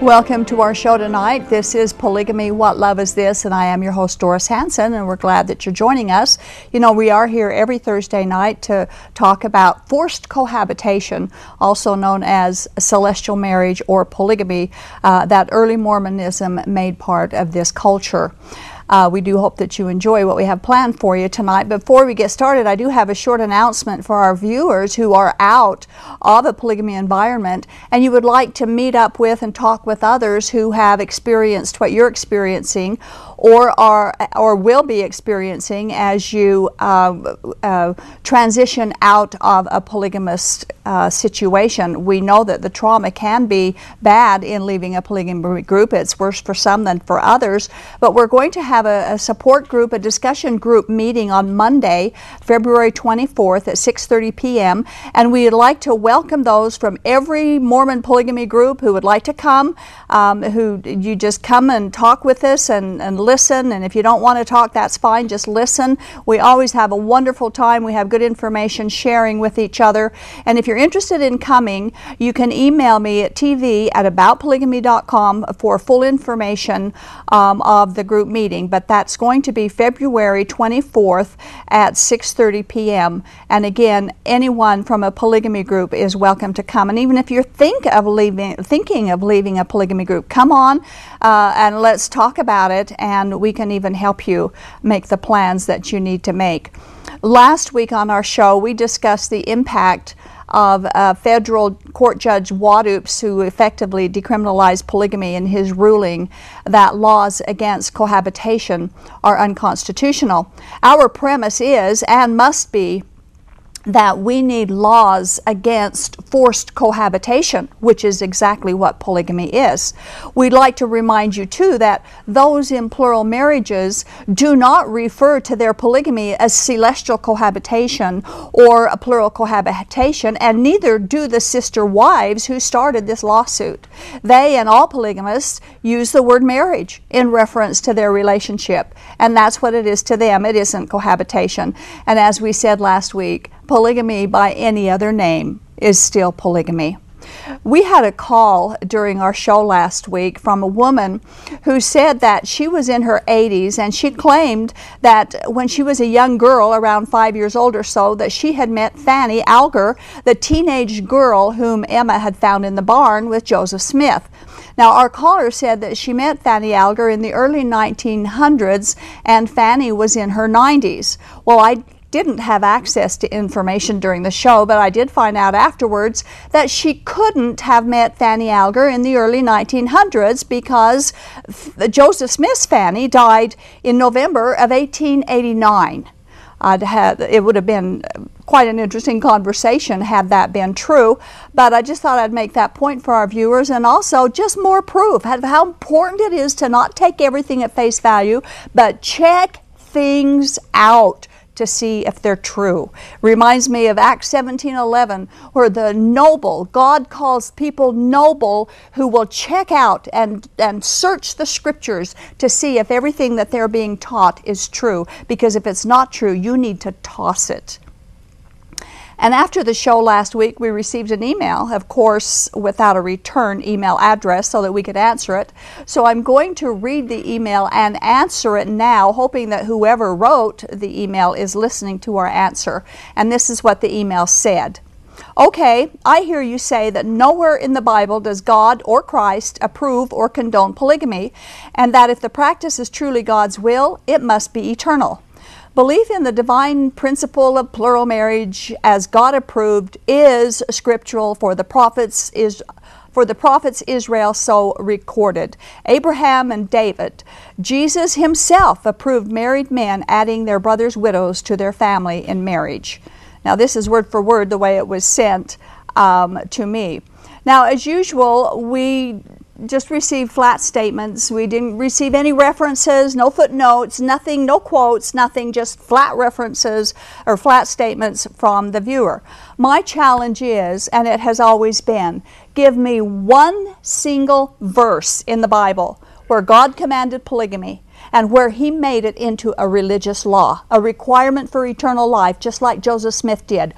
Welcome to our show tonight. This is Polygamy What Love Is This, and I am your host, Doris Hanson, and we're glad that you're joining us. You know, we are here every Thursday night to talk about forced cohabitation, also known as celestial marriage or polygamy, uh, that early Mormonism made part of this culture. Uh, we do hope that you enjoy what we have planned for you tonight. Before we get started, I do have a short announcement for our viewers who are out of a polygamy environment and you would like to meet up with and talk with others who have experienced what you're experiencing or are or will be experiencing as you uh, uh, transition out of a polygamous uh, situation. We know that the trauma can be bad in leaving a polygamy group. It's worse for some than for others. But we're going to have a, a support group, a discussion group meeting on Monday, February 24th at 6:30 p.m. And we'd like to welcome those from every Mormon polygamy group who would like to come. Um, who you just come and talk with us and, and listen. And if you don't want to talk, that's fine. Just listen. We always have a wonderful time. We have good information sharing with each other. And if you're interested in coming, you can email me at tv at aboutpolygamy.com for full information um, of the group meeting. But that's going to be February 24th at 6:30 p.m. And again, anyone from a polygamy group is welcome to come. And even if you're think of leaving, thinking of leaving a polygamy group, come on uh, and let's talk about it. And we can even help you make the plans that you need to make. Last week on our show, we discussed the impact of uh, federal court judge Waddoups, who effectively decriminalized polygamy in his ruling that laws against cohabitation are unconstitutional. Our premise is and must be that we need laws against forced cohabitation, which is exactly what polygamy is. We'd like to remind you, too, that those in plural marriages do not refer to their polygamy as celestial cohabitation or a plural cohabitation, and neither do the sister wives who started this lawsuit. They and all polygamists use the word marriage in reference to their relationship, and that's what it is to them. It isn't cohabitation. And as we said last week, polygamy by any other name is still polygamy. We had a call during our show last week from a woman who said that she was in her 80s and she claimed that when she was a young girl, around five years old or so, that she had met Fanny Alger, the teenage girl whom Emma had found in the barn with Joseph Smith. Now, our caller said that she met Fanny Alger in the early 1900s and Fanny was in her 90s. Well, I didn't have access to information during the show, but I did find out afterwards that she couldn't have met Fanny Alger in the early 1900s because Joseph Smith's Fanny died in November of 1889. I'd have, it would have been uh, quite an interesting conversation had that been true. But I just thought I'd make that point for our viewers and also just more proof of how important it is to not take everything at face value, but check things out to see if they're true. Reminds me of Acts 17:11 where the noble, God calls people noble who will check out and and search the scriptures to see if everything that they're being taught is true because if it's not true, you need to toss it. And after the show last week, we received an email, of course, without a return email address so that we could answer it. So I'm going to read the email and answer it now, hoping that whoever wrote the email is listening to our answer. And this is what the email said. Okay, I hear you say that nowhere in the Bible does God or Christ approve or condone polygamy, and that if the practice is truly God's will, it must be eternal. Belief in the divine principle of plural marriage as God approved is scriptural for the prophets is for the prophets Israel so recorded. Abraham and David. Jesus himself approved married men adding their brothers' widows to their family in marriage. Now, this is word for word the way it was sent um, to me. Now, as usual, we just received flat statements. We didn't receive any references, no footnotes, nothing, no quotes, nothing, just flat references or flat statements from the viewer. My challenge is, and it has always been, give me one single verse in the Bible where God commanded polygamy and where he made it into a religious law, a requirement for eternal life, just like Joseph Smith did.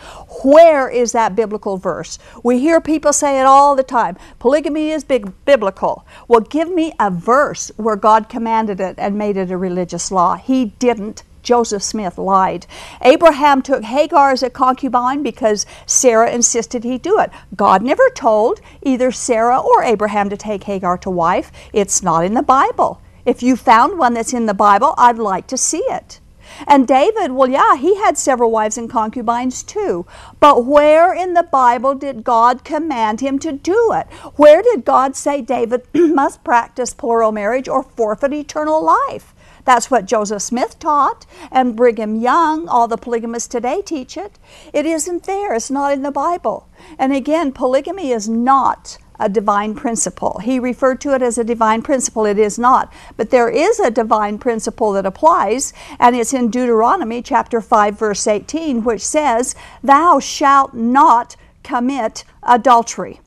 Where is that biblical verse? We hear people say it all the time polygamy is big, biblical. Well, give me a verse where God commanded it and made it a religious law. He didn't. Joseph Smith lied. Abraham took Hagar as a concubine because Sarah insisted he do it. God never told either Sarah or Abraham to take Hagar to wife. It's not in the Bible. If you found one that's in the Bible, I'd like to see it. And David, well, yeah, he had several wives and concubines too. But where in the Bible did God command him to do it? Where did God say David must practice plural marriage or forfeit eternal life? That's what Joseph Smith taught, and Brigham Young, all the polygamists today teach it. It isn't there, it's not in the Bible. And again, polygamy is not a divine principle. He referred to it as a divine principle. It is not. But there is a divine principle that applies, and it's in Deuteronomy chapter 5, verse 18, which says, Thou shalt not commit adultery.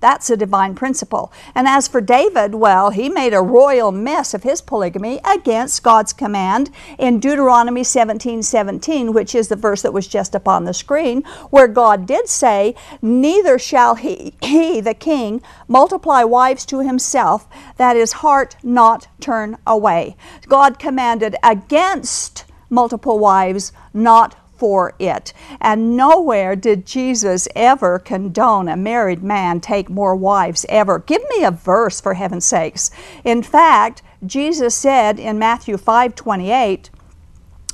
That's a divine principle. And as for David, well, he made a royal mess of his polygamy against God's command in Deuteronomy 17 17, which is the verse that was just up on the screen, where God did say, Neither shall he, he, the king, multiply wives to himself, that his heart not turn away. God commanded against multiple wives, not for it. And nowhere did Jesus ever condone a married man take more wives ever. Give me a verse for heaven's sakes. In fact, Jesus said in Matthew 5 28,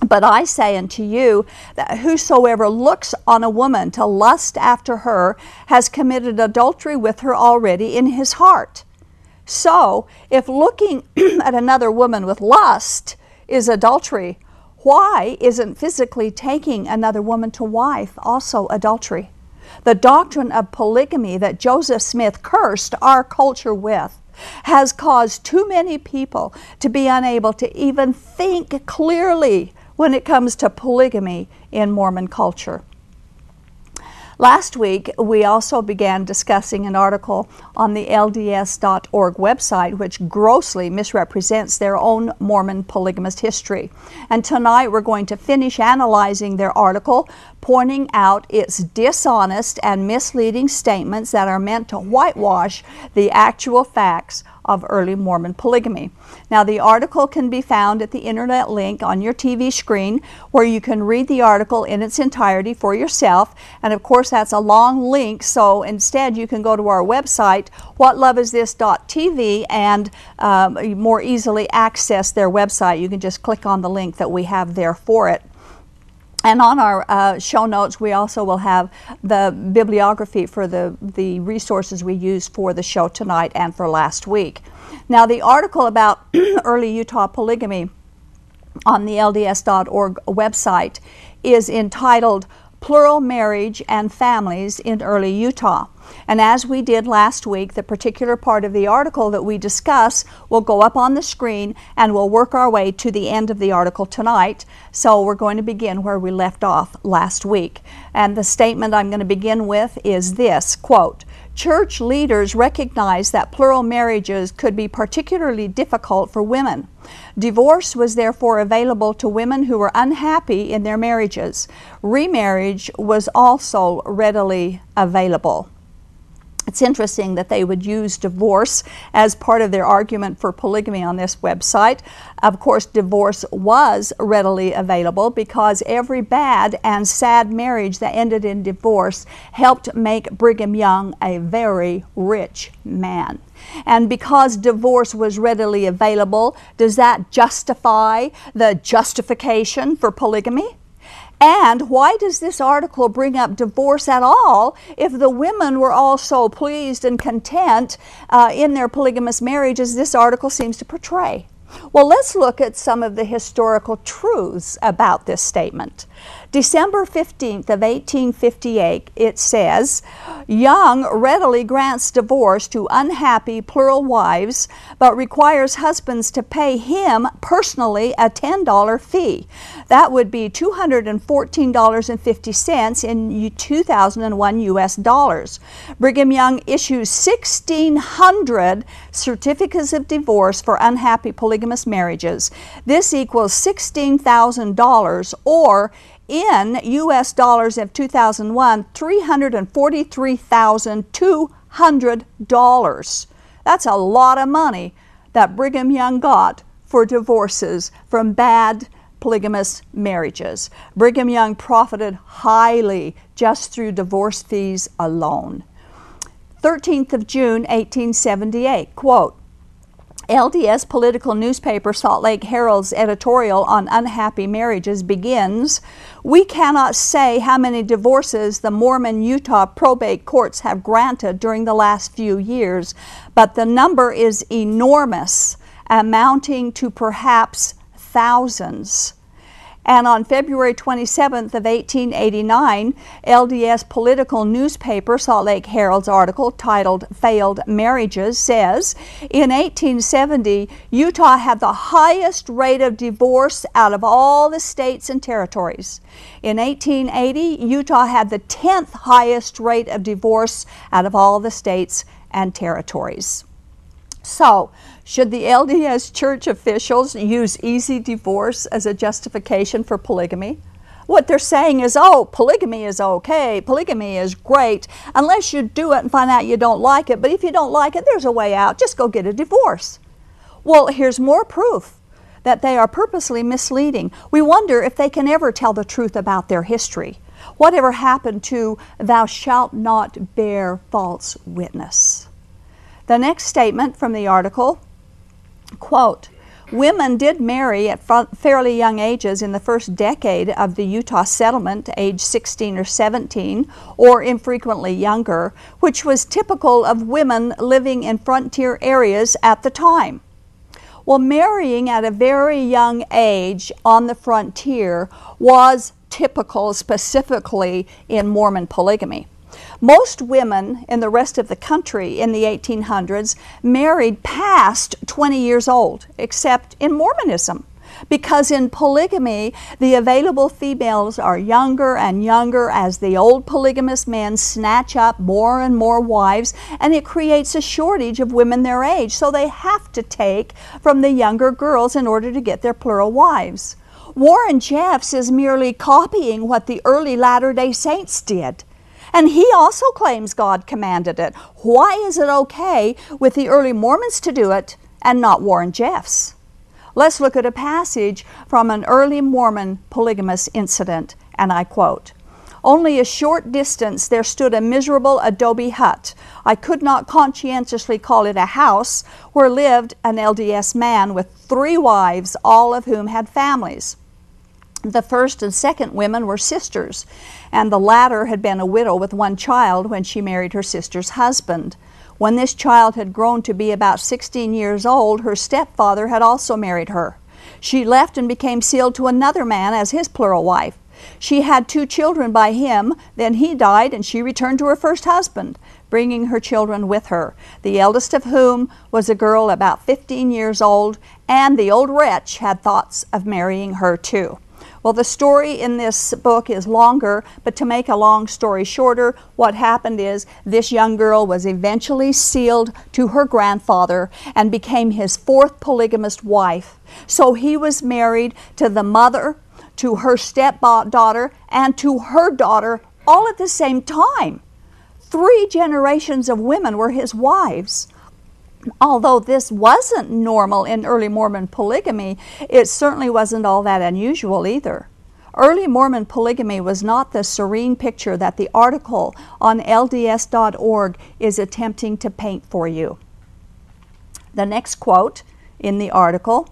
but I say unto you that whosoever looks on a woman to lust after her has committed adultery with her already in his heart. So, if looking at another woman with lust is adultery, why isn't physically taking another woman to wife also adultery? The doctrine of polygamy that Joseph Smith cursed our culture with has caused too many people to be unable to even think clearly when it comes to polygamy in Mormon culture. Last week, we also began discussing an article on the LDS.org website which grossly misrepresents their own Mormon polygamist history. And tonight, we're going to finish analyzing their article, pointing out its dishonest and misleading statements that are meant to whitewash the actual facts of early Mormon polygamy. Now, the article can be found at the internet link on your TV screen where you can read the article in its entirety for yourself. And of course, that's a long link, so instead, you can go to our website, whatloveisthis.tv, and um, more easily access their website. You can just click on the link that we have there for it. And on our uh, show notes, we also will have the bibliography for the, the resources we used for the show tonight and for last week. Now, the article about early Utah polygamy on the LDS.org website is entitled Plural Marriage and Families in Early Utah. And as we did last week, the particular part of the article that we discuss will go up on the screen and we'll work our way to the end of the article tonight. So we're going to begin where we left off last week. And the statement I'm going to begin with is this quote, Church leaders recognized that plural marriages could be particularly difficult for women. Divorce was therefore available to women who were unhappy in their marriages. Remarriage was also readily available. It's interesting that they would use divorce as part of their argument for polygamy on this website. Of course, divorce was readily available because every bad and sad marriage that ended in divorce helped make Brigham Young a very rich man. And because divorce was readily available, does that justify the justification for polygamy? And why does this article bring up divorce at all if the women were all so pleased and content uh, in their polygamous marriage as this article seems to portray? Well, let's look at some of the historical truths about this statement. December 15th of 1858, it says, Young readily grants divorce to unhappy plural wives, but requires husbands to pay him personally a $10 fee. That would be $214.50 in 2001 US dollars. Brigham Young issues 1,600 certificates of divorce for unhappy polygamous marriages. This equals $16,000 or in US dollars of 2001, $343,200. That's a lot of money that Brigham Young got for divorces from bad polygamous marriages. Brigham Young profited highly just through divorce fees alone. 13th of June 1878, quote, LDS political newspaper Salt Lake Herald's editorial on unhappy marriages begins We cannot say how many divorces the Mormon Utah probate courts have granted during the last few years, but the number is enormous, amounting to perhaps thousands. And on February 27th of 1889, LDS political newspaper Salt Lake Herald's article titled Failed Marriages says, in 1870, Utah had the highest rate of divorce out of all the states and territories. In 1880, Utah had the 10th highest rate of divorce out of all the states and territories. So, should the LDS church officials use easy divorce as a justification for polygamy? What they're saying is, oh, polygamy is okay, polygamy is great, unless you do it and find out you don't like it. But if you don't like it, there's a way out. Just go get a divorce. Well, here's more proof that they are purposely misleading. We wonder if they can ever tell the truth about their history. Whatever happened to, thou shalt not bear false witness? The next statement from the article quote, Women did marry at fairly young ages in the first decade of the Utah settlement, age 16 or 17, or infrequently younger, which was typical of women living in frontier areas at the time. Well, marrying at a very young age on the frontier was typical specifically in Mormon polygamy. Most women in the rest of the country in the 1800s married past 20 years old, except in Mormonism. Because in polygamy, the available females are younger and younger as the old polygamous men snatch up more and more wives, and it creates a shortage of women their age, so they have to take from the younger girls in order to get their plural wives. Warren Jeffs is merely copying what the early Latter day Saints did. And he also claims God commanded it. Why is it okay with the early Mormons to do it and not Warren Jeffs? Let's look at a passage from an early Mormon polygamous incident, and I quote Only a short distance there stood a miserable adobe hut. I could not conscientiously call it a house, where lived an LDS man with three wives, all of whom had families. The first and second women were sisters, and the latter had been a widow with one child when she married her sister's husband. When this child had grown to be about 16 years old, her stepfather had also married her. She left and became sealed to another man as his plural wife. She had two children by him, then he died, and she returned to her first husband, bringing her children with her, the eldest of whom was a girl about 15 years old, and the old wretch had thoughts of marrying her too. Well, the story in this book is longer, but to make a long story shorter, what happened is this young girl was eventually sealed to her grandfather and became his fourth polygamist wife. So he was married to the mother, to her stepdaughter, and to her daughter all at the same time. Three generations of women were his wives although this wasn't normal in early Mormon polygamy, it certainly wasn't all that unusual either. Early Mormon polygamy was not the serene picture that the article on LDS.org is attempting to paint for you. The next quote in the article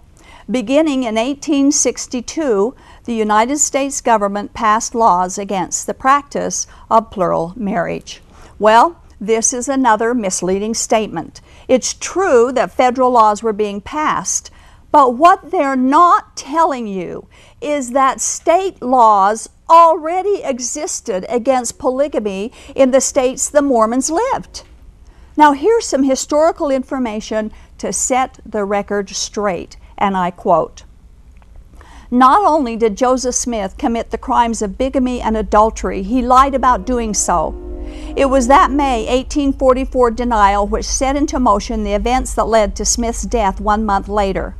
Beginning in 1862, the United States government passed laws against the practice of plural marriage. Well, this is another misleading statement. It's true that federal laws were being passed, but what they're not telling you is that state laws already existed against polygamy in the states the Mormons lived. Now, here's some historical information to set the record straight, and I quote Not only did Joseph Smith commit the crimes of bigamy and adultery, he lied about doing so. It was that May 1844 denial which set into motion the events that led to Smith's death one month later.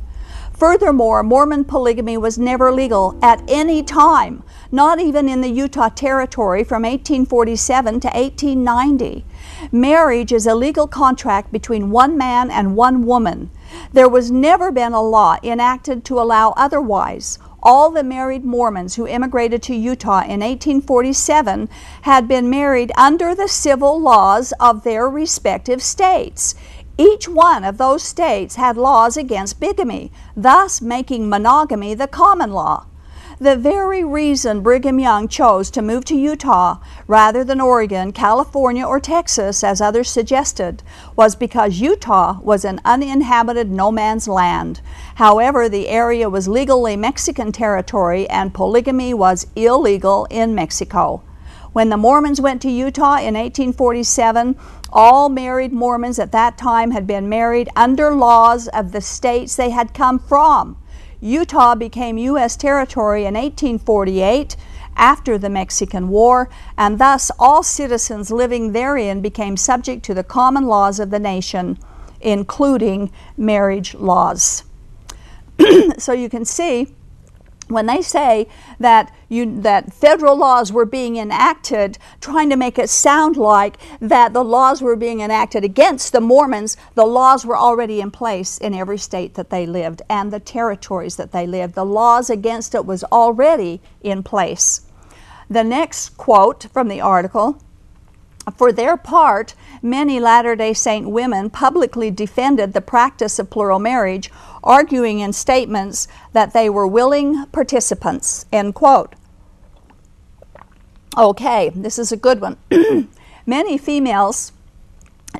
Furthermore, Mormon polygamy was never legal at any time, not even in the Utah Territory from 1847 to 1890. Marriage is a legal contract between one man and one woman. There was never been a law enacted to allow otherwise. All the married Mormons who immigrated to Utah in 1847 had been married under the civil laws of their respective states. Each one of those states had laws against bigamy, thus making monogamy the common law. The very reason Brigham Young chose to move to Utah rather than Oregon, California, or Texas, as others suggested, was because Utah was an uninhabited no man's land. However, the area was legally Mexican territory and polygamy was illegal in Mexico. When the Mormons went to Utah in 1847, all married Mormons at that time had been married under laws of the states they had come from. Utah became U.S. territory in 1848 after the Mexican War, and thus all citizens living therein became subject to the common laws of the nation, including marriage laws. so you can see when they say that you, that federal laws were being enacted, trying to make it sound like that the laws were being enacted against the Mormons, the laws were already in place in every state that they lived and the territories that they lived. The laws against it was already in place. The next quote from the article for their part, many Latter day Saint women publicly defended the practice of plural marriage, arguing in statements that they were willing participants. End quote. Okay, this is a good one. many females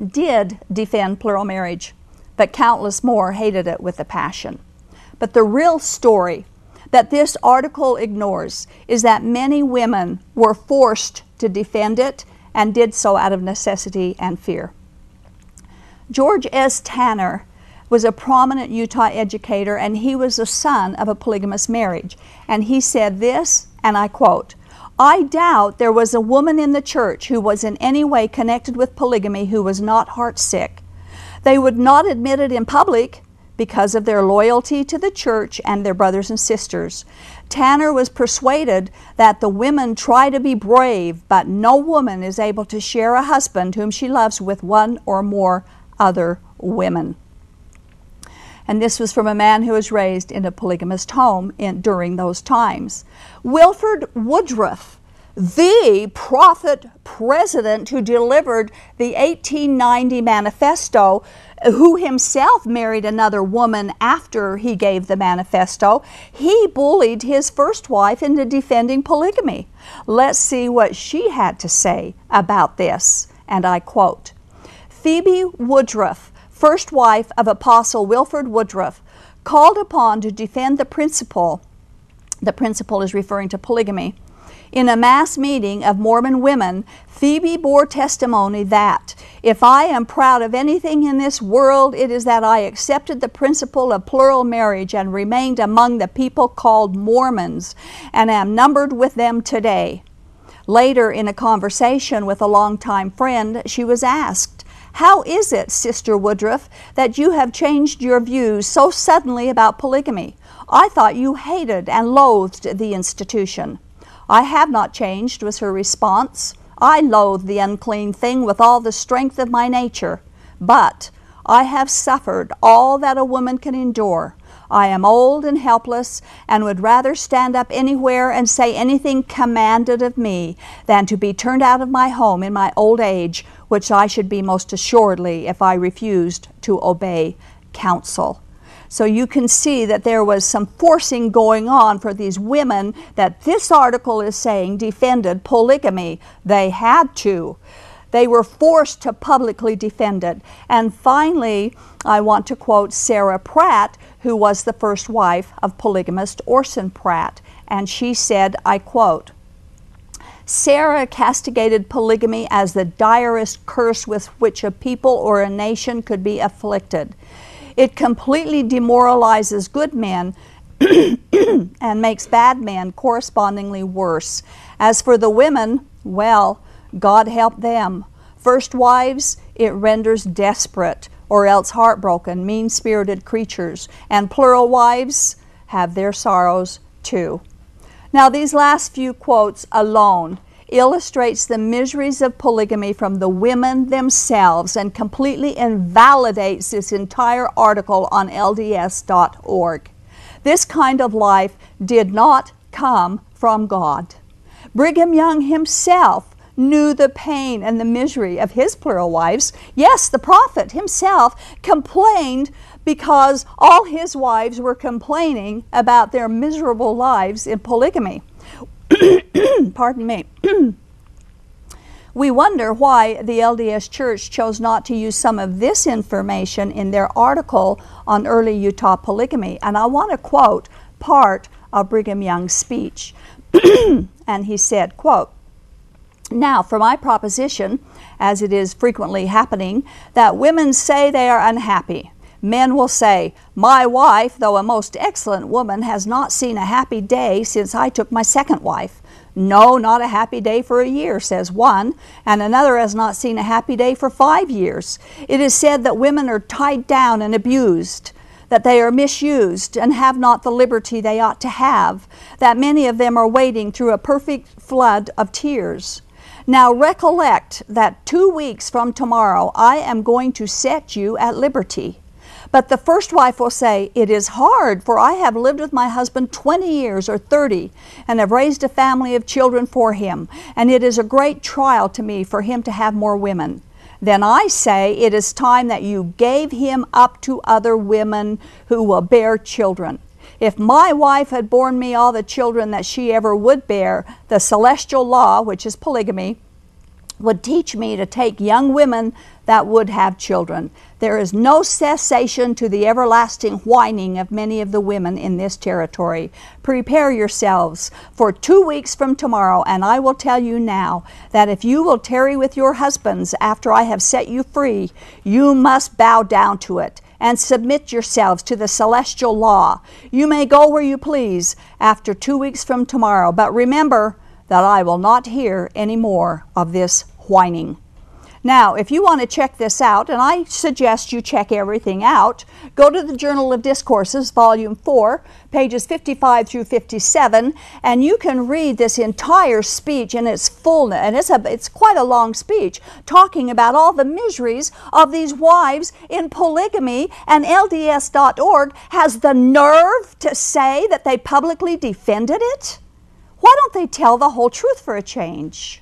did defend plural marriage, but countless more hated it with a passion. But the real story that this article ignores is that many women were forced to defend it and did so out of necessity and fear. George S. Tanner was a prominent Utah educator, and he was the son of a polygamous marriage. And he said this, and I quote, I doubt there was a woman in the church who was in any way connected with polygamy who was not heartsick. They would not admit it in public because of their loyalty to the church and their brothers and sisters. Tanner was persuaded that the women try to be brave, but no woman is able to share a husband whom she loves with one or more other women. And this was from a man who was raised in a polygamist home in, during those times. Wilford Woodruff, the prophet president who delivered the 1890 manifesto, who himself married another woman after he gave the manifesto, he bullied his first wife into defending polygamy. Let's see what she had to say about this. And I quote Phoebe Woodruff, first wife of Apostle Wilford Woodruff, called upon to defend the principle. The principle is referring to polygamy in a mass meeting of Mormon women, Phoebe bore testimony that, if I am proud of anything in this world, it is that I accepted the principle of plural marriage and remained among the people called Mormons and am numbered with them today. Later, in a conversation with a longtime friend, she was asked, How is it, Sister Woodruff, that you have changed your views so suddenly about polygamy? I thought you hated and loathed the institution. I have not changed, was her response. I loathe the unclean thing with all the strength of my nature. But I have suffered all that a woman can endure. I am old and helpless, and would rather stand up anywhere and say anything commanded of me than to be turned out of my home in my old age, which I should be most assuredly if I refused to obey counsel. So you can see that there was some forcing going on for these women that this article is saying defended polygamy. They had to. They were forced to publicly defend it. And finally, I want to quote Sarah Pratt, who was the first wife of polygamist Orson Pratt. And she said, I quote, Sarah castigated polygamy as the direst curse with which a people or a nation could be afflicted. It completely demoralizes good men and makes bad men correspondingly worse. As for the women, well, God help them. First wives, it renders desperate or else heartbroken, mean spirited creatures. And plural wives have their sorrows too. Now, these last few quotes alone illustrates the miseries of polygamy from the women themselves and completely invalidates this entire article on LDS.org. This kind of life did not come from God. Brigham Young himself knew the pain and the misery of his plural wives. Yes, the prophet himself complained because all his wives were complaining about their miserable lives in polygamy. Pardon me. we wonder why the LDS Church chose not to use some of this information in their article on early Utah polygamy. And I want to quote part of Brigham Young's speech. and he said, quote, now, for my proposition, as it is frequently happening, that women say they are unhappy. Men will say, My wife, though a most excellent woman, has not seen a happy day since I took my second wife. No, not a happy day for a year, says one, and another has not seen a happy day for five years. It is said that women are tied down and abused, that they are misused and have not the liberty they ought to have, that many of them are wading through a perfect flood of tears. Now recollect that two weeks from tomorrow I am going to set you at liberty. But the first wife will say, It is hard, for I have lived with my husband 20 years or 30 and have raised a family of children for him, and it is a great trial to me for him to have more women. Then I say, It is time that you gave him up to other women who will bear children. If my wife had borne me all the children that she ever would bear, the celestial law, which is polygamy, would teach me to take young women that would have children. There is no cessation to the everlasting whining of many of the women in this territory. Prepare yourselves for two weeks from tomorrow, and I will tell you now that if you will tarry with your husbands after I have set you free, you must bow down to it and submit yourselves to the celestial law. You may go where you please after two weeks from tomorrow, but remember that I will not hear any more of this whining. Now, if you want to check this out, and I suggest you check everything out, go to the Journal of Discourses, Volume 4, pages 55 through 57, and you can read this entire speech in its fullness. And it's, a, it's quite a long speech talking about all the miseries of these wives in polygamy. And LDS.org has the nerve to say that they publicly defended it. Why don't they tell the whole truth for a change?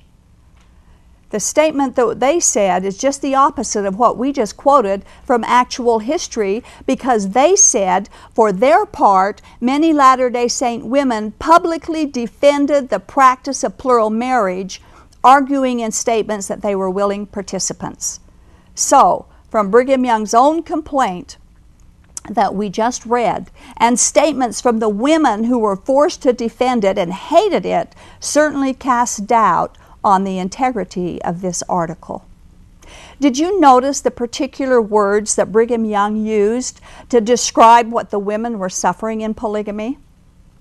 The statement that they said is just the opposite of what we just quoted from actual history because they said, for their part, many Latter day Saint women publicly defended the practice of plural marriage, arguing in statements that they were willing participants. So, from Brigham Young's own complaint that we just read, and statements from the women who were forced to defend it and hated it, certainly cast doubt on the integrity of this article. Did you notice the particular words that Brigham Young used to describe what the women were suffering in polygamy?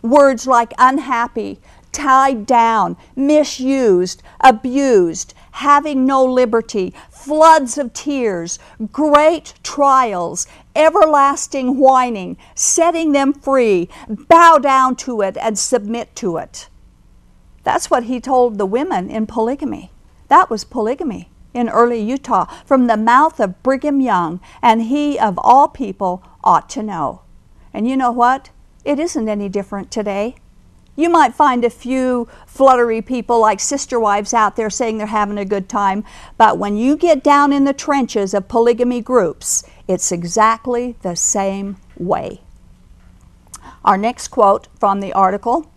Words like unhappy, tied down, misused, abused, having no liberty, floods of tears, great trials, everlasting whining, setting them free, bow down to it and submit to it. That's what he told the women in polygamy. That was polygamy in early Utah from the mouth of Brigham Young, and he, of all people, ought to know. And you know what? It isn't any different today. You might find a few fluttery people like sister wives out there saying they're having a good time, but when you get down in the trenches of polygamy groups, it's exactly the same way. Our next quote from the article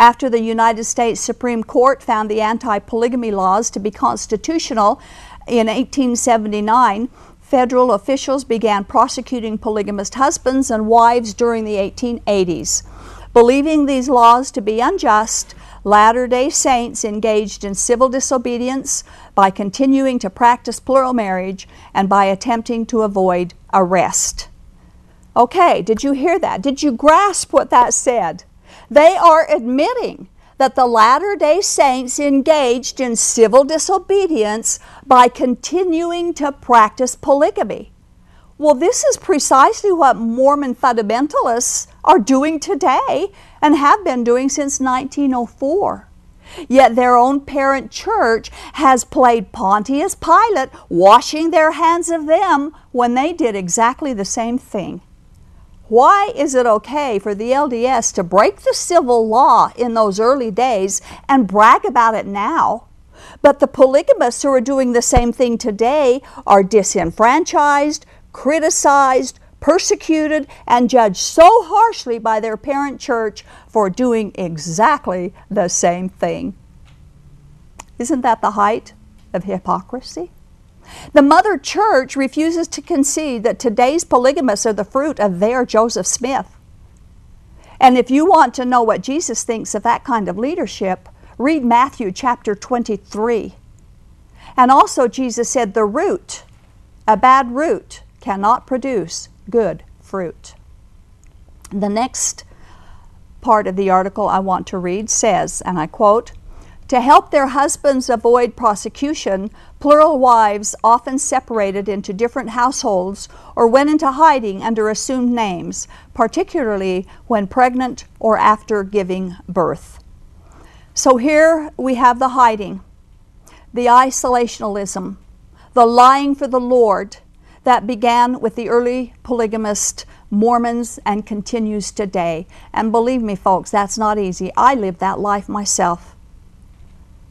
after the United States Supreme Court found the anti polygamy laws to be constitutional in 1879, federal officials began prosecuting polygamist husbands and wives during the 1880s. Believing these laws to be unjust, Latter day Saints engaged in civil disobedience by continuing to practice plural marriage and by attempting to avoid arrest. Okay, did you hear that? Did you grasp what that said? They are admitting that the Latter day Saints engaged in civil disobedience by continuing to practice polygamy. Well, this is precisely what Mormon fundamentalists are doing today and have been doing since 1904. Yet their own parent church has played Pontius Pilate, washing their hands of them when they did exactly the same thing. Why is it okay for the LDS to break the civil law in those early days and brag about it now? But the polygamists who are doing the same thing today are disenfranchised, criticized, persecuted, and judged so harshly by their parent church for doing exactly the same thing. Isn't that the height of hypocrisy? The mother church refuses to concede that today's polygamists are the fruit of their Joseph Smith. And if you want to know what Jesus thinks of that kind of leadership, read Matthew chapter 23. And also, Jesus said, the root, a bad root, cannot produce good fruit. The next part of the article I want to read says, and I quote, to help their husbands avoid prosecution, plural wives often separated into different households or went into hiding under assumed names, particularly when pregnant or after giving birth. So here we have the hiding, the isolationalism, the lying for the Lord, that began with the early polygamist Mormons and continues today. And believe me, folks, that's not easy. I lived that life myself.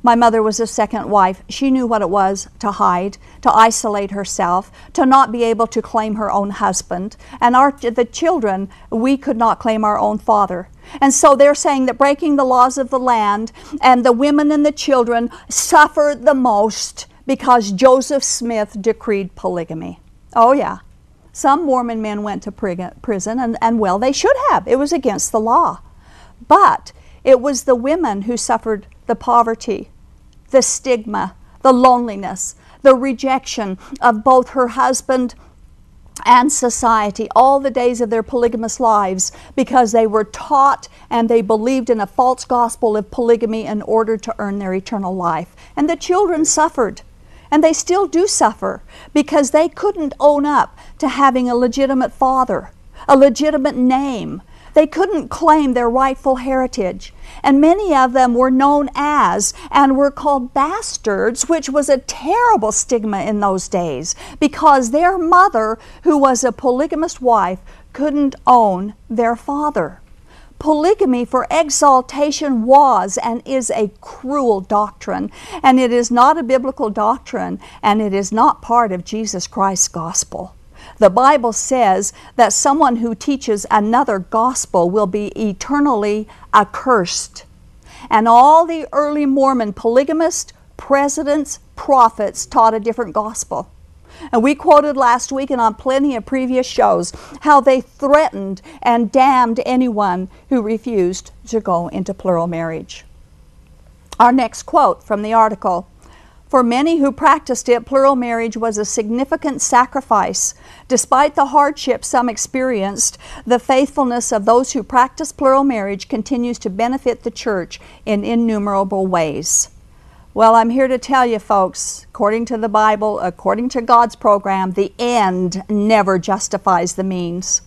My mother was a second wife. She knew what it was to hide, to isolate herself, to not be able to claim her own husband. And our, the children, we could not claim our own father. And so they're saying that breaking the laws of the land and the women and the children suffered the most because Joseph Smith decreed polygamy. Oh, yeah. Some Mormon men went to prison, and, and well, they should have. It was against the law. But it was the women who suffered the poverty, the stigma, the loneliness, the rejection of both her husband and society all the days of their polygamous lives because they were taught and they believed in a false gospel of polygamy in order to earn their eternal life. And the children suffered. And they still do suffer because they couldn't own up to having a legitimate father, a legitimate name. They couldn't claim their rightful heritage. And many of them were known as and were called bastards, which was a terrible stigma in those days because their mother, who was a polygamous wife, couldn't own their father. Polygamy for exaltation was and is a cruel doctrine, and it is not a biblical doctrine, and it is not part of Jesus Christ's gospel. The Bible says that someone who teaches another gospel will be eternally accursed. And all the early Mormon polygamists, presidents, prophets taught a different gospel. And we quoted last week and on plenty of previous shows how they threatened and damned anyone who refused to go into plural marriage. Our next quote from the article For many who practiced it, plural marriage was a significant sacrifice. Despite the hardships some experienced, the faithfulness of those who practice plural marriage continues to benefit the church in innumerable ways. Well, I'm here to tell you, folks, according to the Bible, according to God's program, the end never justifies the means.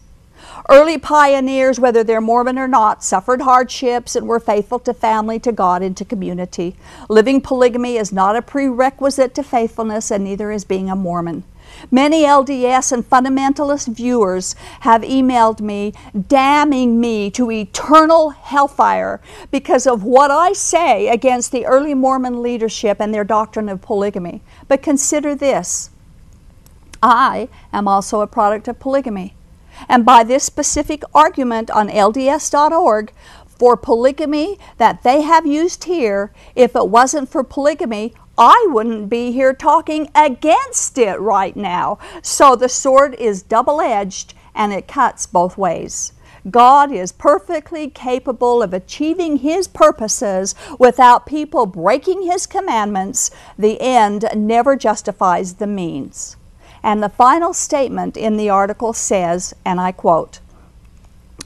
Early pioneers, whether they're Mormon or not, suffered hardships and were faithful to family, to God, and to community. Living polygamy is not a prerequisite to faithfulness, and neither is being a Mormon. Many LDS and fundamentalist viewers have emailed me damning me to eternal hellfire because of what I say against the early Mormon leadership and their doctrine of polygamy. But consider this I am also a product of polygamy. And by this specific argument on LDS.org, for polygamy that they have used here, if it wasn't for polygamy, I wouldn't be here talking against it right now. So the sword is double edged and it cuts both ways. God is perfectly capable of achieving His purposes without people breaking His commandments. The end never justifies the means. And the final statement in the article says, and I quote,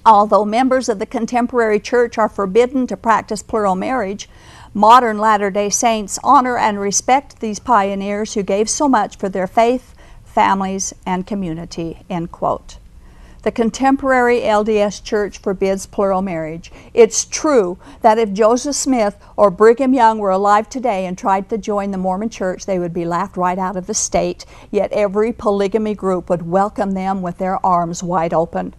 Although members of the contemporary church are forbidden to practice plural marriage, modern Latter day Saints honor and respect these pioneers who gave so much for their faith, families, and community. End quote. The contemporary LDS Church forbids plural marriage. It's true that if Joseph Smith or Brigham Young were alive today and tried to join the Mormon Church, they would be laughed right out of the state, yet every polygamy group would welcome them with their arms wide open.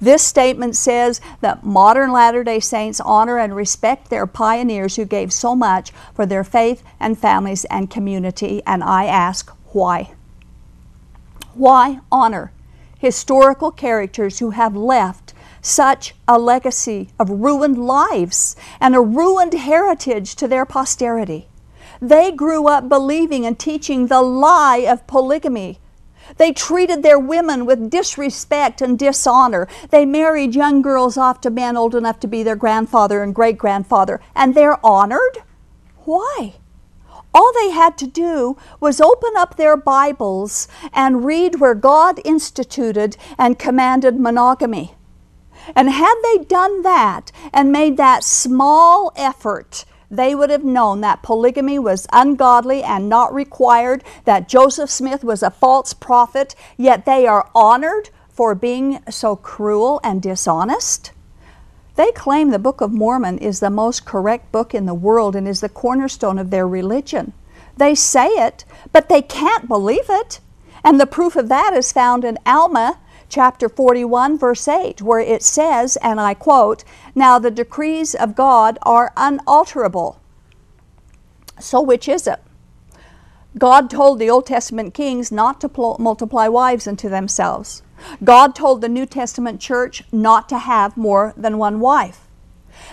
This statement says that modern Latter day Saints honor and respect their pioneers who gave so much for their faith and families and community, and I ask, why? Why honor historical characters who have left such a legacy of ruined lives and a ruined heritage to their posterity. They grew up believing and teaching the lie of polygamy. They treated their women with disrespect and dishonor. They married young girls off to men old enough to be their grandfather and great grandfather, and they're honored? Why? All they had to do was open up their Bibles and read where God instituted and commanded monogamy. And had they done that and made that small effort, they would have known that polygamy was ungodly and not required, that Joseph Smith was a false prophet, yet they are honored for being so cruel and dishonest. They claim the Book of Mormon is the most correct book in the world and is the cornerstone of their religion. They say it, but they can't believe it. And the proof of that is found in Alma chapter 41, verse 8, where it says, and I quote, Now the decrees of God are unalterable. So, which is it? God told the Old Testament kings not to pl- multiply wives unto themselves. God told the New Testament church not to have more than one wife.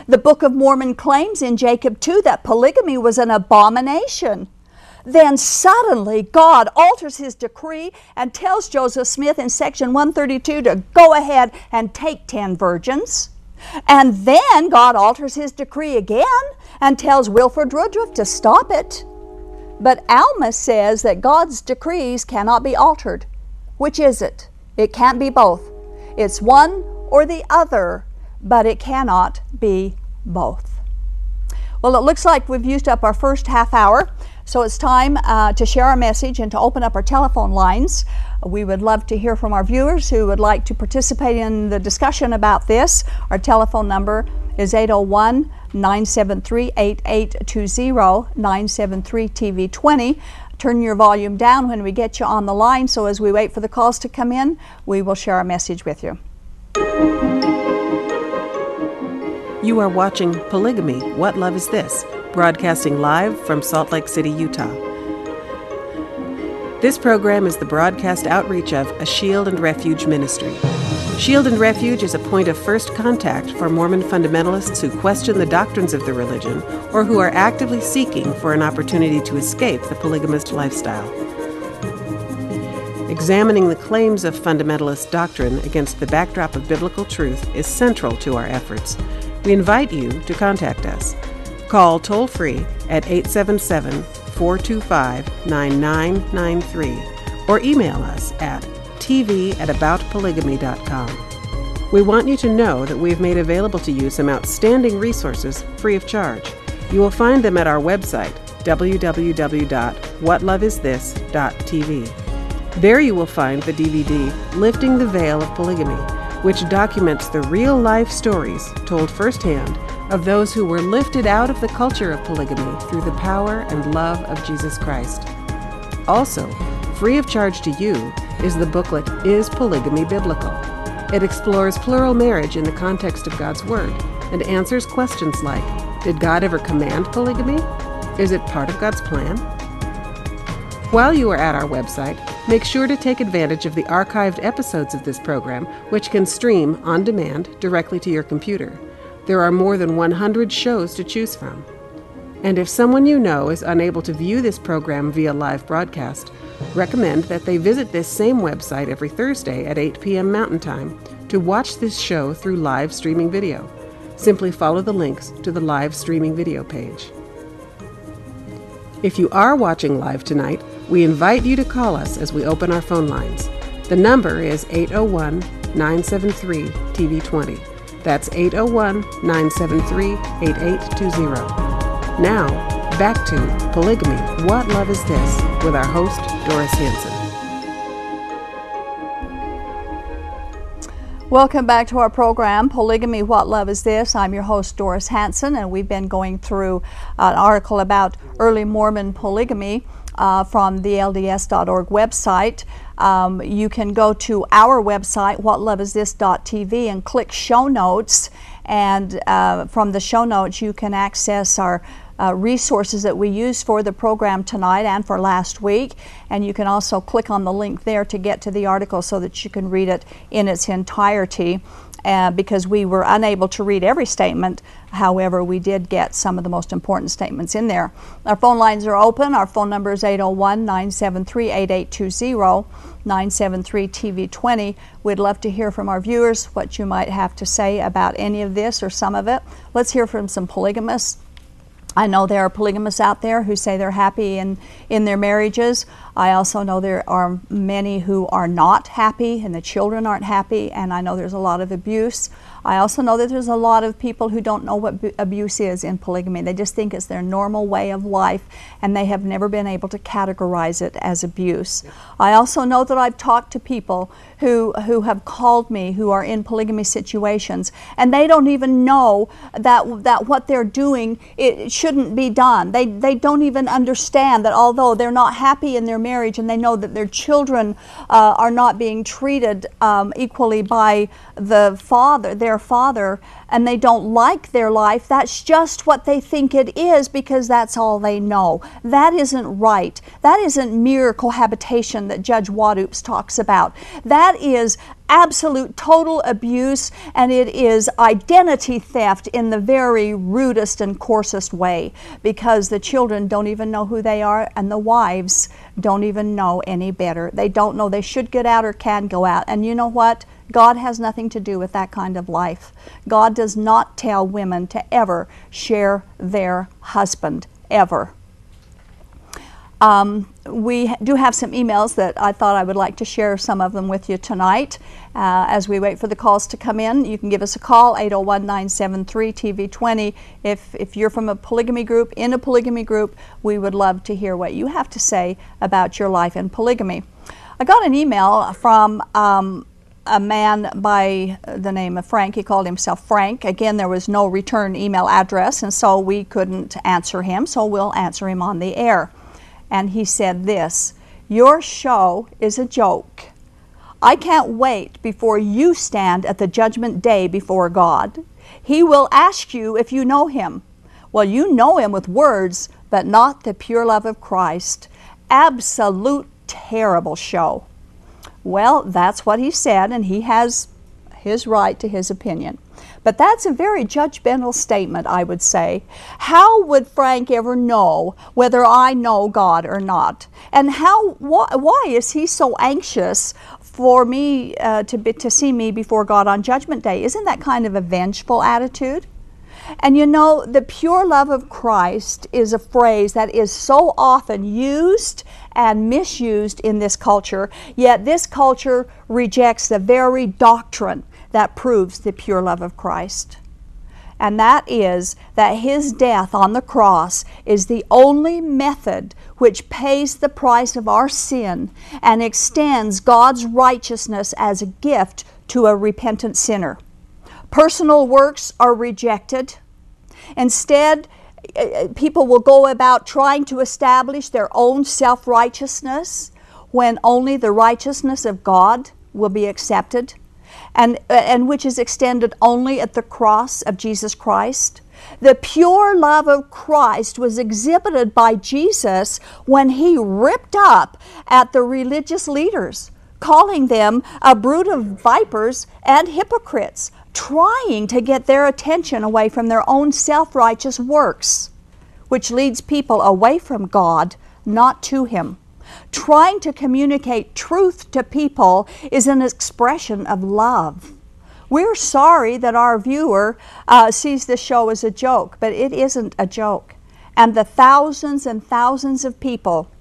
The Book of Mormon claims in Jacob 2 that polygamy was an abomination. Then suddenly God alters his decree and tells Joseph Smith in section 132 to go ahead and take 10 virgins. And then God alters his decree again and tells Wilford Woodruff to stop it. But Alma says that God's decrees cannot be altered. Which is it? It can't be both. It's one or the other, but it cannot be both. Well, it looks like we've used up our first half hour, so it's time uh, to share our message and to open up our telephone lines. We would love to hear from our viewers who would like to participate in the discussion about this. Our telephone number is 801 973 8820 973 TV20 turn your volume down when we get you on the line so as we wait for the calls to come in, we will share our message with you. You are watching Polygamy What Love Is This? Broadcasting live from Salt Lake City, Utah. This program is the broadcast outreach of a Shield and Refuge ministry. Shield and Refuge is a point of first contact for Mormon fundamentalists who question the doctrines of the religion or who are actively seeking for an opportunity to escape the polygamist lifestyle. Examining the claims of fundamentalist doctrine against the backdrop of biblical truth is central to our efforts. We invite you to contact us. Call toll free at 877 425 9993 or email us at tv at aboutpolygamy.com. We want you to know that we've made available to you some outstanding resources free of charge. You will find them at our website, www.whatloveisthis.tv. There you will find the DVD Lifting the Veil of Polygamy, which documents the real life stories told firsthand of those who were lifted out of the culture of polygamy through the power and love of Jesus Christ. Also, free of charge to you is the booklet Is Polygamy Biblical? It explores plural marriage in the context of God's Word and answers questions like Did God ever command polygamy? Is it part of God's plan? While you are at our website, make sure to take advantage of the archived episodes of this program, which can stream on demand directly to your computer. There are more than 100 shows to choose from. And if someone you know is unable to view this program via live broadcast, recommend that they visit this same website every Thursday at 8 p.m. Mountain Time to watch this show through live streaming video. Simply follow the links to the live streaming video page. If you are watching live tonight, we invite you to call us as we open our phone lines. The number is 801 973 TV20. That's 801 973 8820. Now, back to Polygamy What Love Is This with our host, Doris Hanson. Welcome back to our program, Polygamy What Love Is This? I'm your host, Doris Hanson, and we've been going through an article about early Mormon polygamy uh, from the LDS.org website. Um, you can go to our website, whatloveisthis.tv, and click show notes. And uh, from the show notes, you can access our uh, resources that we use for the program tonight and for last week. And you can also click on the link there to get to the article so that you can read it in its entirety. Uh, because we were unable to read every statement. However, we did get some of the most important statements in there. Our phone lines are open. Our phone number is 801 973 8820, 973 TV20. We'd love to hear from our viewers what you might have to say about any of this or some of it. Let's hear from some polygamists. I know there are polygamists out there who say they're happy in, in their marriages. I also know there are many who are not happy and the children aren't happy, and I know there's a lot of abuse. I also know that there's a lot of people who don't know what bu- abuse is in polygamy. They just think it's their normal way of life and they have never been able to categorize it as abuse. I also know that I've talked to people who, who have called me who are in polygamy situations and they don't even know that, that what they're doing it shouldn't be done. They, they don't even understand that although they're not happy in their marriage and they know that their children uh, are not being treated um, equally by the father, their father, and they don't like their life, that's just what they think it is because that's all they know. That isn't right. That isn't mere cohabitation that Judge Waddoups talks about. That is absolute total abuse and it is identity theft in the very rudest and coarsest way because the children don't even know who they are and the wives don't even know any better. They don't know they should get out or can go out. And you know what? God has nothing to do with that kind of life. God does not tell women to ever share their husband, ever. Um, we do have some emails that I thought I would like to share some of them with you tonight. Uh, as we wait for the calls to come in, you can give us a call, 801 973 TV20. If, if you're from a polygamy group, in a polygamy group, we would love to hear what you have to say about your life in polygamy. I got an email from um, a man by the name of Frank. He called himself Frank. Again, there was no return email address, and so we couldn't answer him, so we'll answer him on the air and he said this Your show is a joke. I can't wait before you stand at the judgment day before God. He will ask you if you know him. Well, you know him with words, but not the pure love of Christ. Absolute terrible show. Well, that's what he said, and he has his right to his opinion. But that's a very judgmental statement, I would say. How would Frank ever know whether I know God or not? And how? Why, why is he so anxious for me uh, to be, to see me before God on Judgment Day? Isn't that kind of a vengeful attitude? And you know, the pure love of Christ is a phrase that is so often used and misused in this culture, yet this culture rejects the very doctrine that proves the pure love of Christ. And that is that his death on the cross is the only method which pays the price of our sin and extends God's righteousness as a gift to a repentant sinner. Personal works are rejected. Instead, Uh, uh, people will go about trying to establish their own self righteousness when only the righteousness of God will be accepted and, uh, and which is extended only at the cross of Jesus Christ. The pure love of Christ was exhibited by Jesus when he ripped up at the religious leaders, calling them a brood of vipers and hypocrites, trying to get their attention away from their own self righteous works, which leads people away from God, not to Him. Trying to communicate truth to people is an expression of love. We're sorry that our viewer uh, sees this show as a joke, but it isn't a joke. And the thousands and thousands of people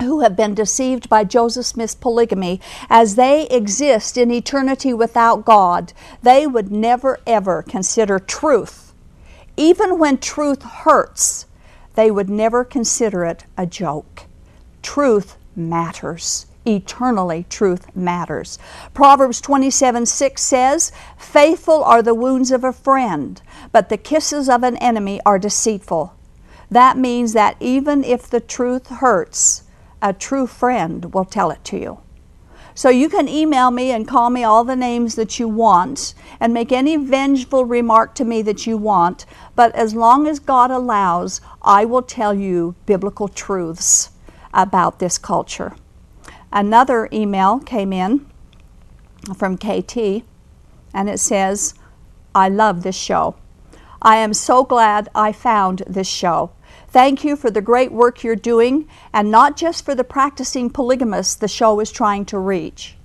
who have been deceived by Joseph Smith's polygamy, as they exist in eternity without God, they would never ever consider truth. Even when truth hurts, they would never consider it a joke. Truth matters. Eternally, truth matters. Proverbs 27 6 says, Faithful are the wounds of a friend, but the kisses of an enemy are deceitful. That means that even if the truth hurts, a true friend will tell it to you. So you can email me and call me all the names that you want and make any vengeful remark to me that you want, but as long as God allows, I will tell you biblical truths about this culture. Another email came in from KT and it says, I love this show. I am so glad I found this show. Thank you for the great work you're doing, and not just for the practicing polygamists the show is trying to reach.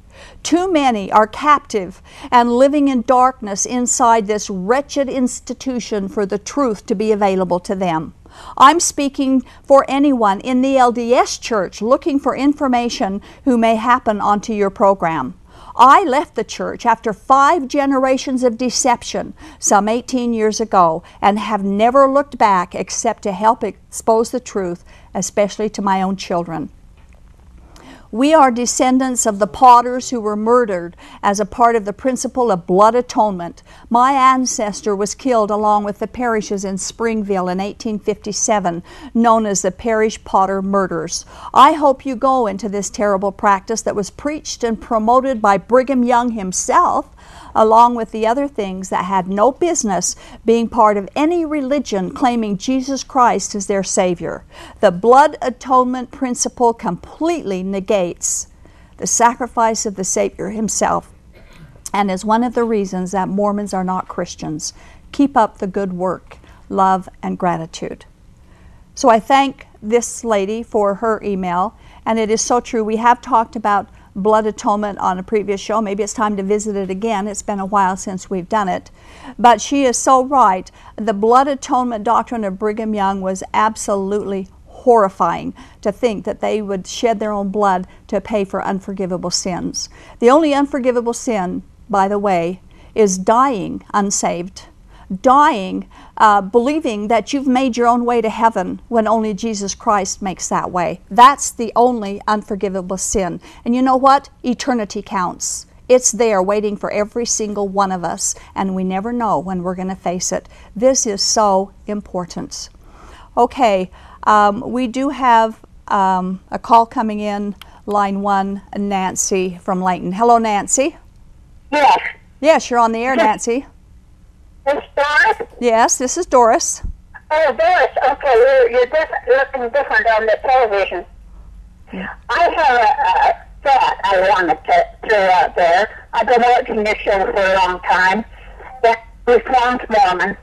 Too many are captive and living in darkness inside this wretched institution for the truth to be available to them. I'm speaking for anyone in the LDS church looking for information who may happen onto your program. I left the church after five generations of deception some 18 years ago and have never looked back except to help expose the truth, especially to my own children. We are descendants of the potters who were murdered as a part of the principle of blood atonement. My ancestor was killed along with the Parrishes in Springville in 1857, known as the Parrish Potter Murders. I hope you go into this terrible practice that was preached and promoted by Brigham Young himself along with the other things that had no business being part of any religion claiming Jesus Christ as their Savior. The blood atonement principle completely negates the sacrifice of the Savior Himself and is one of the reasons that Mormons are not Christians. Keep up the good work, love, and gratitude. So I thank this lady for her email, and it is so true. We have talked about blood atonement on a previous show. Maybe it's time to visit it again. It's been a while since we've done it. But she is so right. The blood atonement doctrine of Brigham Young was absolutely horrifying to think that they would shed their own blood to pay for unforgivable sins. The only unforgivable sin, by the way, is dying unsaved dying, uh, believing that you've made your own way to heaven when only Jesus Christ makes that way. That's the only unforgivable sin. And you know what? Eternity counts. It's there waiting for every single one of us, and we never know when we're going to face it. This is so important. Okay, um, we do have um, a call coming in, line one, Nancy from Layton. Hello, Nancy. Yes. Yes, you're on the air, Nancy. Yes, this is Doris. Oh, Doris. Okay, you're, you're looking different on the television. I have a, a thought I wanted to throw out there. I've been watching this show for a long time. The Reformed Mormon.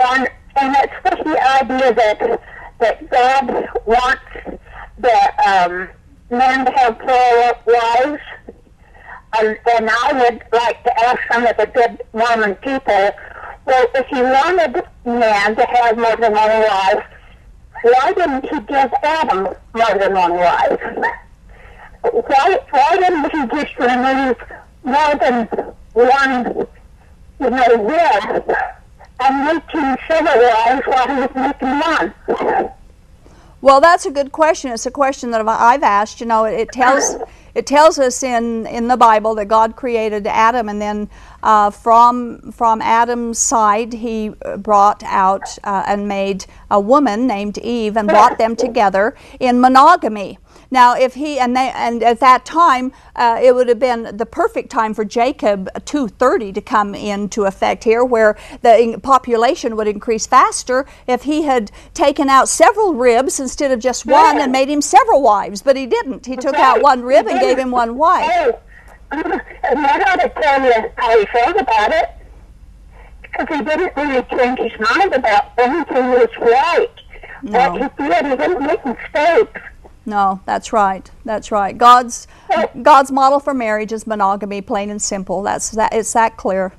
And, and it's with the idea that, that God wants the um, men to have plural wives. And, and I would like to ask some of the good Mormon people, well, if he wanted man to have more than one wife, why didn't he give Adam more than one wife? Why, why didn't he just remove more than one, you know, rib and several wives while he was making one? Well, that's a good question. It's a question that I've asked. You know, it tells it tells us in, in the Bible that God created Adam, and then uh, from from Adam's side, He brought out uh, and made a woman named Eve, and brought them together in monogamy. Now, if he and they and at that time, uh, it would have been the perfect time for Jacob 230 to come into effect here, where the population would increase faster if he had taken out several ribs instead of just one and made him several wives. But he didn't. He took out one rib and gave him one wife. And to tell you how he felt about it. Because he didn't really change his mind about anything was right. No. What he did, he didn't make mistakes. No, that's right. That's right. God's God's model for marriage is monogamy, plain and simple. That's that. It's that clear.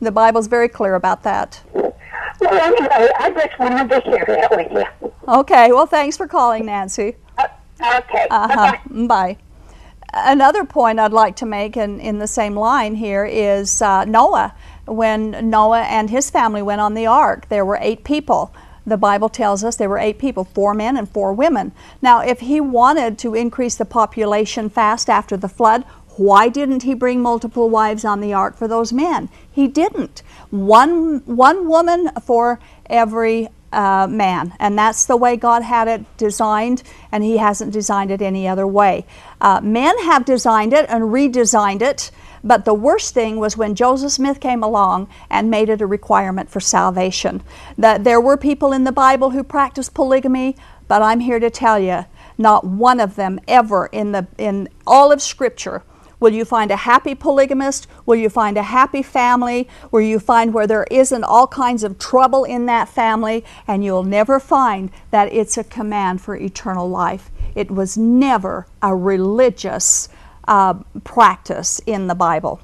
The Bible's very clear about that. Well, anyway, I just wanted to share that with you. Okay. Well, thanks for calling, Nancy. Uh, okay. Uh huh. Bye. Another point I'd like to make in, in the same line here is uh, Noah. When Noah and his family went on the ark, there were eight people. The Bible tells us there were eight people, four men and four women. Now, if he wanted to increase the population fast after the flood, why didn't he bring multiple wives on the ark for those men? He didn't. One, one woman for every uh, man. And that's the way God had it designed, and He hasn't designed it any other way. Uh, men have designed it and redesigned it, but the worst thing was when Joseph Smith came along and made it a requirement for salvation. That there were people in the Bible who practiced polygamy, but I'm here to tell you, not one of them ever in the in all of Scripture Will you find a happy polygamist? Will you find a happy family? Will you find where there isn't all kinds of trouble in that family? And you'll never find that it's a command for eternal life. It was never a religious uh, practice in the Bible.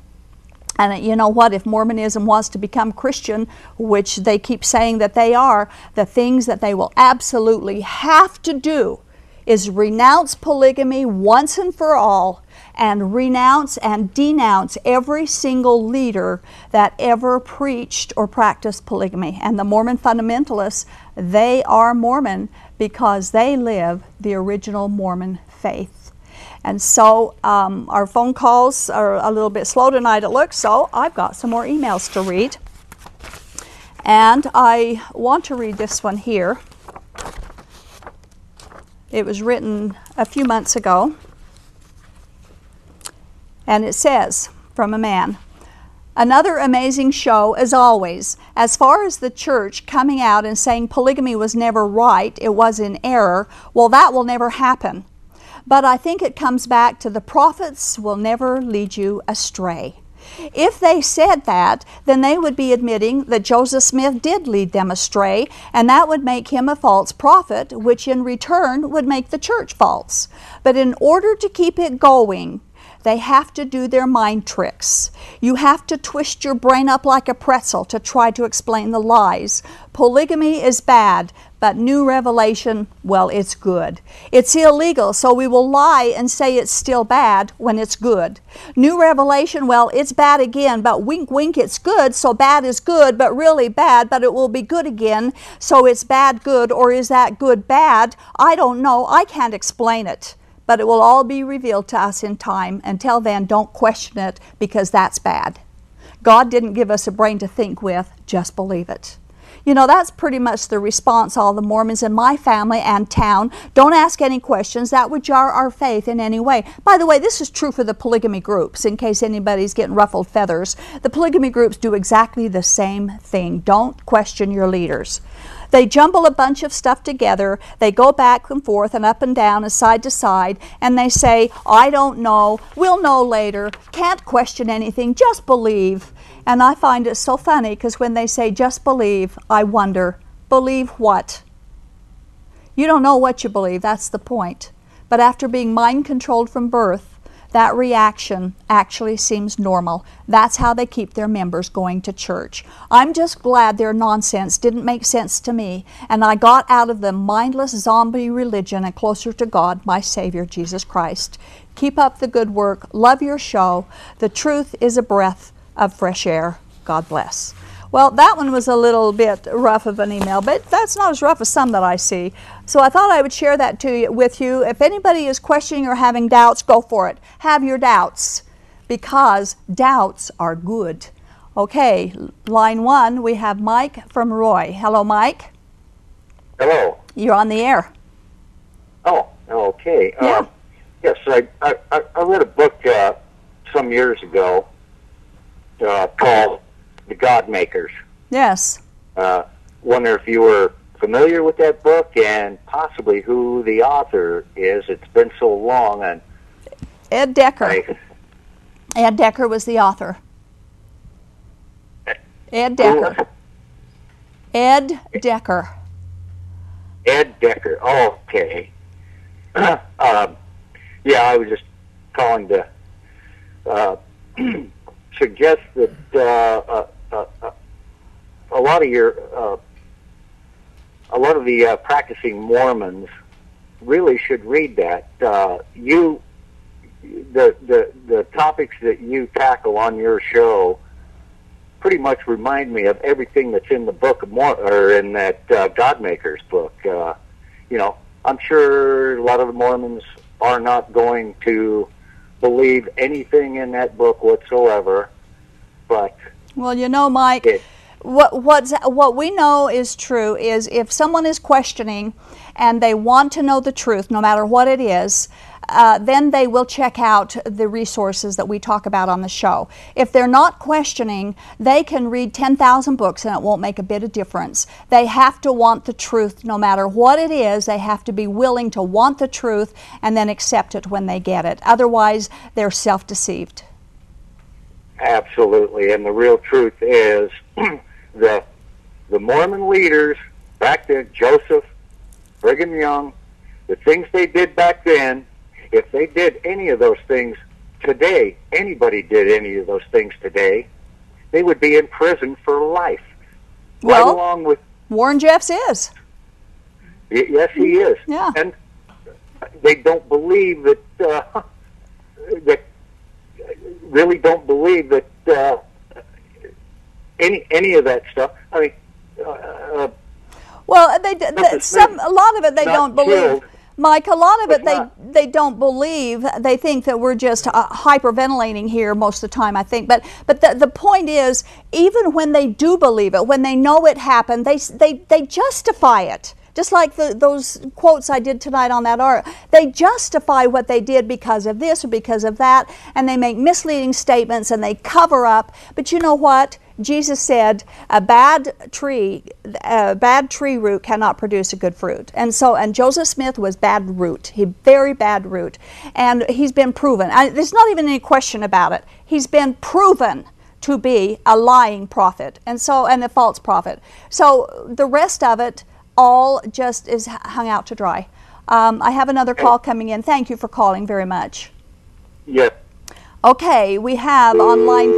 And you know what? If Mormonism wants to become Christian, which they keep saying that they are, the things that they will absolutely have to do is renounce polygamy once and for all and renounce and denounce every single leader that ever preached or practiced polygamy. And the Mormon fundamentalists, they are Mormon because they live the original Mormon faith. And so um, our phone calls are a little bit slow tonight, it looks, so I've got some more emails to read. And I want to read this one here. It was written a few months ago. And it says from a man, Another amazing show, as always. As far as the church coming out and saying polygamy was never right, it was in error, well, that will never happen. But I think it comes back to the prophets will never lead you astray. If they said that, then they would be admitting that Joseph Smith did lead them astray, and that would make him a false prophet, which in return would make the church false. But in order to keep it going, they have to do their mind tricks. You have to twist your brain up like a pretzel to try to explain the lies. Polygamy is bad, but new revelation, well, it's good. It's illegal, so we will lie and say it's still bad when it's good. New revelation, well, it's bad again, but wink, wink, it's good, so bad is good, but really bad, but it will be good again, so it's bad, good, or is that good, bad? I don't know. I can't explain it but it will all be revealed to us in time. Until then, don't question it because that's bad. God didn't give us a brain to think with, just believe it. You know, that's pretty much the response all the Mormons in my family and town. Don't ask any questions. That would jar our faith in any way. By the way, this is true for the polygamy groups, in case anybody's getting ruffled feathers. The polygamy groups do exactly the same thing. Don't question your leaders. They jumble a bunch of stuff together. They go back and forth and up and down and side to side, and they say, I don't know, we'll know later, can't question anything, just believe. And I find it so funny because when they say just believe, I wonder, believe what? You don't know what you believe, that's the point. But after being mind controlled from birth, that reaction actually seems normal. That's how they keep their members going to church. I'm just glad their nonsense didn't make sense to me, and I got out of the mindless zombie religion and closer to God, my Savior, Jesus Christ. Keep up the good work. Love your show. The truth is a breath of fresh air. God bless. Well, that one was a little bit rough of an email, but that's not as rough as some that I see. So I thought I would share that to you, with you. If anybody is questioning or having doubts, go for it. Have your doubts because doubts are good. Okay, line one, we have Mike from Roy. Hello, Mike. Hello. You're on the air. Oh, okay. Yeah. Uh, yes, I, I, I read a book uh, some years ago uh, called The God Makers. Yes. Uh, wonder if you were familiar with that book and possibly who the author is. It's been so long, and Ed Decker. I, Ed Decker was the author. Ed Decker. Ed Decker. Ed Decker. Oh, okay. Um, yeah, I was just calling to uh, suggest that uh, uh, a lot of your uh, a lot of the uh, practicing Mormons really should read that. Uh, you the the the topics that you tackle on your show pretty much remind me of everything that's in the book of Mor- or in that uh, Godmakers book. Uh, you know, I'm sure a lot of the Mormons are not going to believe anything in that book whatsoever, but Well, you know, Mike, it, what what's what we know is true is if someone is questioning and they want to know the truth, no matter what it is. Uh, then they will check out the resources that we talk about on the show. If they're not questioning, they can read 10,000 books and it won't make a bit of difference. They have to want the truth no matter what it is. They have to be willing to want the truth and then accept it when they get it. Otherwise, they're self deceived. Absolutely, and the real truth is the the Mormon leaders back then, Joseph, Brigham Young, the things they did back then. If they did any of those things today, anybody did any of those things today, they would be in prison for life. Well- right along with Warren Jeffs is. yes, he is, Yeah. and they don't believe that uh, that really don't believe that uh, any any of that stuff. I mean, uh, uh, Well, they, they some a lot of it they don't believe. killed. Mike, a lot of it they not. they don't believe. They think that we're just uh, hyperventilating here most of the time. I think, but but the, the point is, even when they do believe it, when they know it happened, they they they justify it. Just like the, those quotes I did tonight on that art, they justify what they did because of this or because of that, and they make misleading statements and they cover up. But you know what? Jesus said, "A bad tree, a bad tree root cannot produce a good fruit." And so, and Joseph Smith was bad root. He very bad root, and he's been proven. I, there's not even any question about it. He's been proven to be a lying prophet, and so and a false prophet. So the rest of it all just is hung out to dry. Um, I have another call coming in. Thank you for calling very much. yes, Okay, we have on line,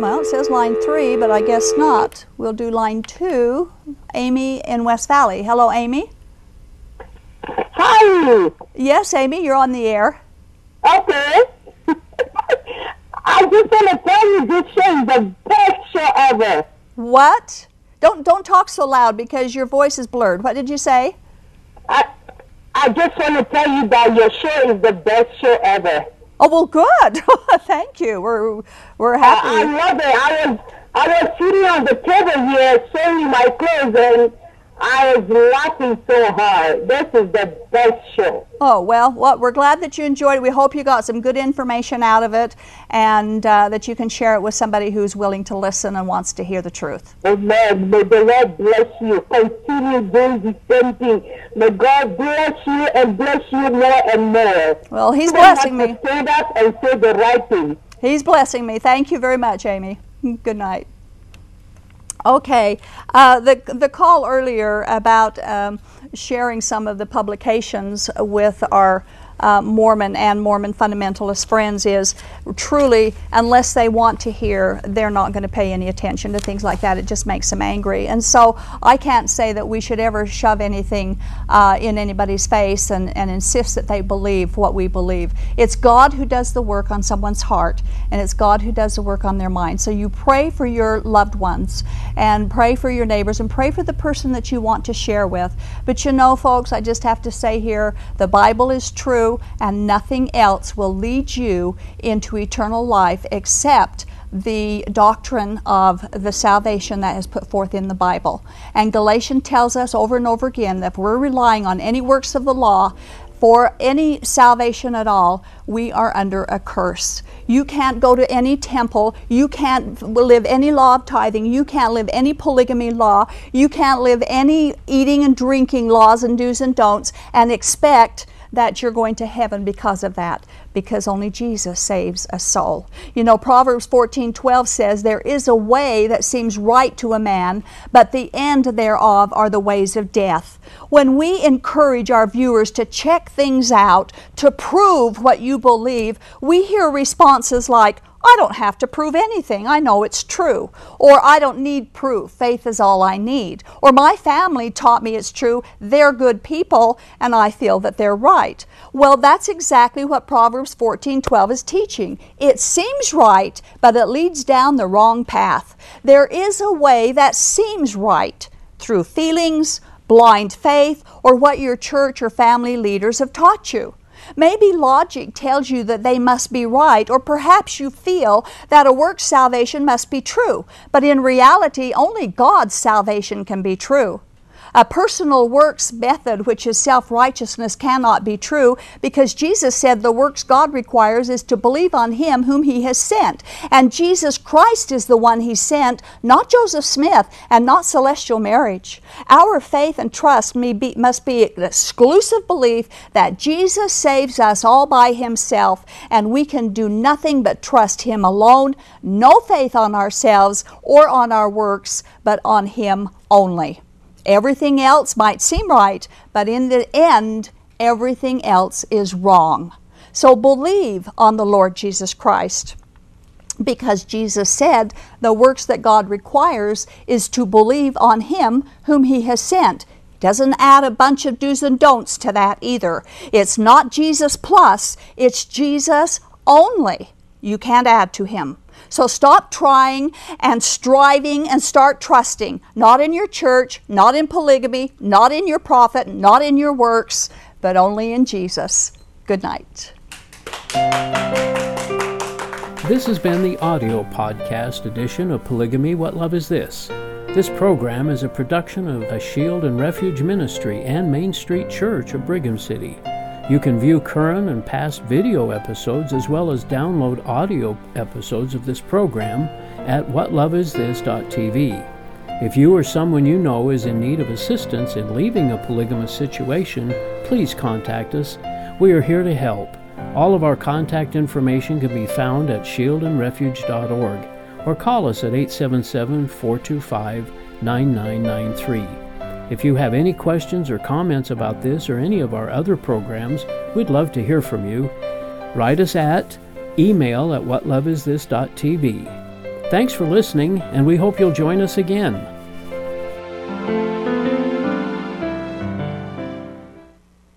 well, it says line three, but I guess not. We'll do line two. Amy in West Valley. Hello, Amy. Hi. Yes, Amy, you're on the air. Okay. I just want to tell you this show is the best show ever. What? Don't don't talk so loud because your voice is blurred. What did you say? I I just want to tell you that your show is the best show ever. Oh well, good. Thank you. We're we're I happy. I love it. I was I was sitting on the table here sewing my clothes and I was laughing so hard. This is the best show. Oh well, well, we're glad that you enjoyed it. We hope you got some good information out of it, and uh, that you can share it with somebody who's willing to listen and wants to hear the truth. Amen. May the Lord bless you. Continue doing the same thing. May God bless you and bless you more and more. Well, He's You blessing me. Stand up and say the right thing. He's blessing me. Thank you very much, Amy. Good night. Okay, uh, the the call earlier about um, sharing some of the publications with our uh, Mormon and Mormon fundamentalist friends is truly, unless they want to hear, they're not going to pay any attention to things like that. It just makes them angry. And so I can't say that we should ever shove anything uh, in anybody's face and, and insist that they believe what we believe. It's God who does the work on someone's heart, and it's God who does the work on their mind. So you pray for your loved ones, and pray for your neighbors, and pray for the person that you want to share with. But you know, folks, I just have to say here the Bible is true, and nothing else will lead you into eternal life except the doctrine of the salvation that is put forth in the Bible. And Galatians tells us over and over again that if we're relying on any works of the law, for any salvation at all, we are under a curse. You can't go to any temple. You can't live any law of tithing. You can't live any polygamy law. You can't live any eating and drinking laws and do's and don'ts and expect that you're going to heaven because of that, because only Jesus saves a soul. You know, Proverbs 14:12 says there is a way that seems right to a man, but the end thereof are the ways of death. When we encourage our viewers to check things out, to prove what you believe, we hear responses like, I don't have to prove anything. I know it's true. Or I don't need proof. Faith is all I need. Or my family taught me it's true. They're good people and I feel that they're right. Well, that's exactly what Proverbs 14:12 is teaching. It seems right, but it leads down the wrong path. There is a way that seems right through feelings, blind faith, or what your church or family leaders have taught you. Maybe logic tells you that they must be right, or perhaps you feel that a work salvation must be true, but in reality, only God's salvation can be true. A personal works method, which is self righteousness, cannot be true because Jesus said the works God requires is to believe on Him whom He has sent. And Jesus Christ is the one He sent, not Joseph Smith and not celestial marriage. Our faith and trust be, must be an exclusive belief that Jesus saves us all by Himself and we can do nothing but trust Him alone. No faith on ourselves or on our works, but on Him only. Everything else might seem right, but in the end, everything else is wrong. So believe on the Lord Jesus Christ. Because Jesus said the works that God requires is to believe on Him whom He has sent. Doesn't add a bunch of do's and don'ts to that either. It's not Jesus plus, it's Jesus only. You can't add to Him. So stop trying and striving and start trusting. Not in your church, not in polygamy, not in your prophet, not in your works, but only in Jesus. Good night. This has been the audio podcast edition of Polygamy What Love Is This? This program is a production of a Shield and Refuge Ministry and Main Street Church of Brigham City. You can view current and past video episodes as well as download audio episodes of this program at whatloveisthis.tv. If you or someone you know is in need of assistance in leaving a polygamous situation, please contact us. We are here to help. All of our contact information can be found at shieldandrefuge.org or call us at 877 425 9993. If you have any questions or comments about this or any of our other programs, we'd love to hear from you. Write us at email at whatloveisthis.tv. Thanks for listening, and we hope you'll join us again.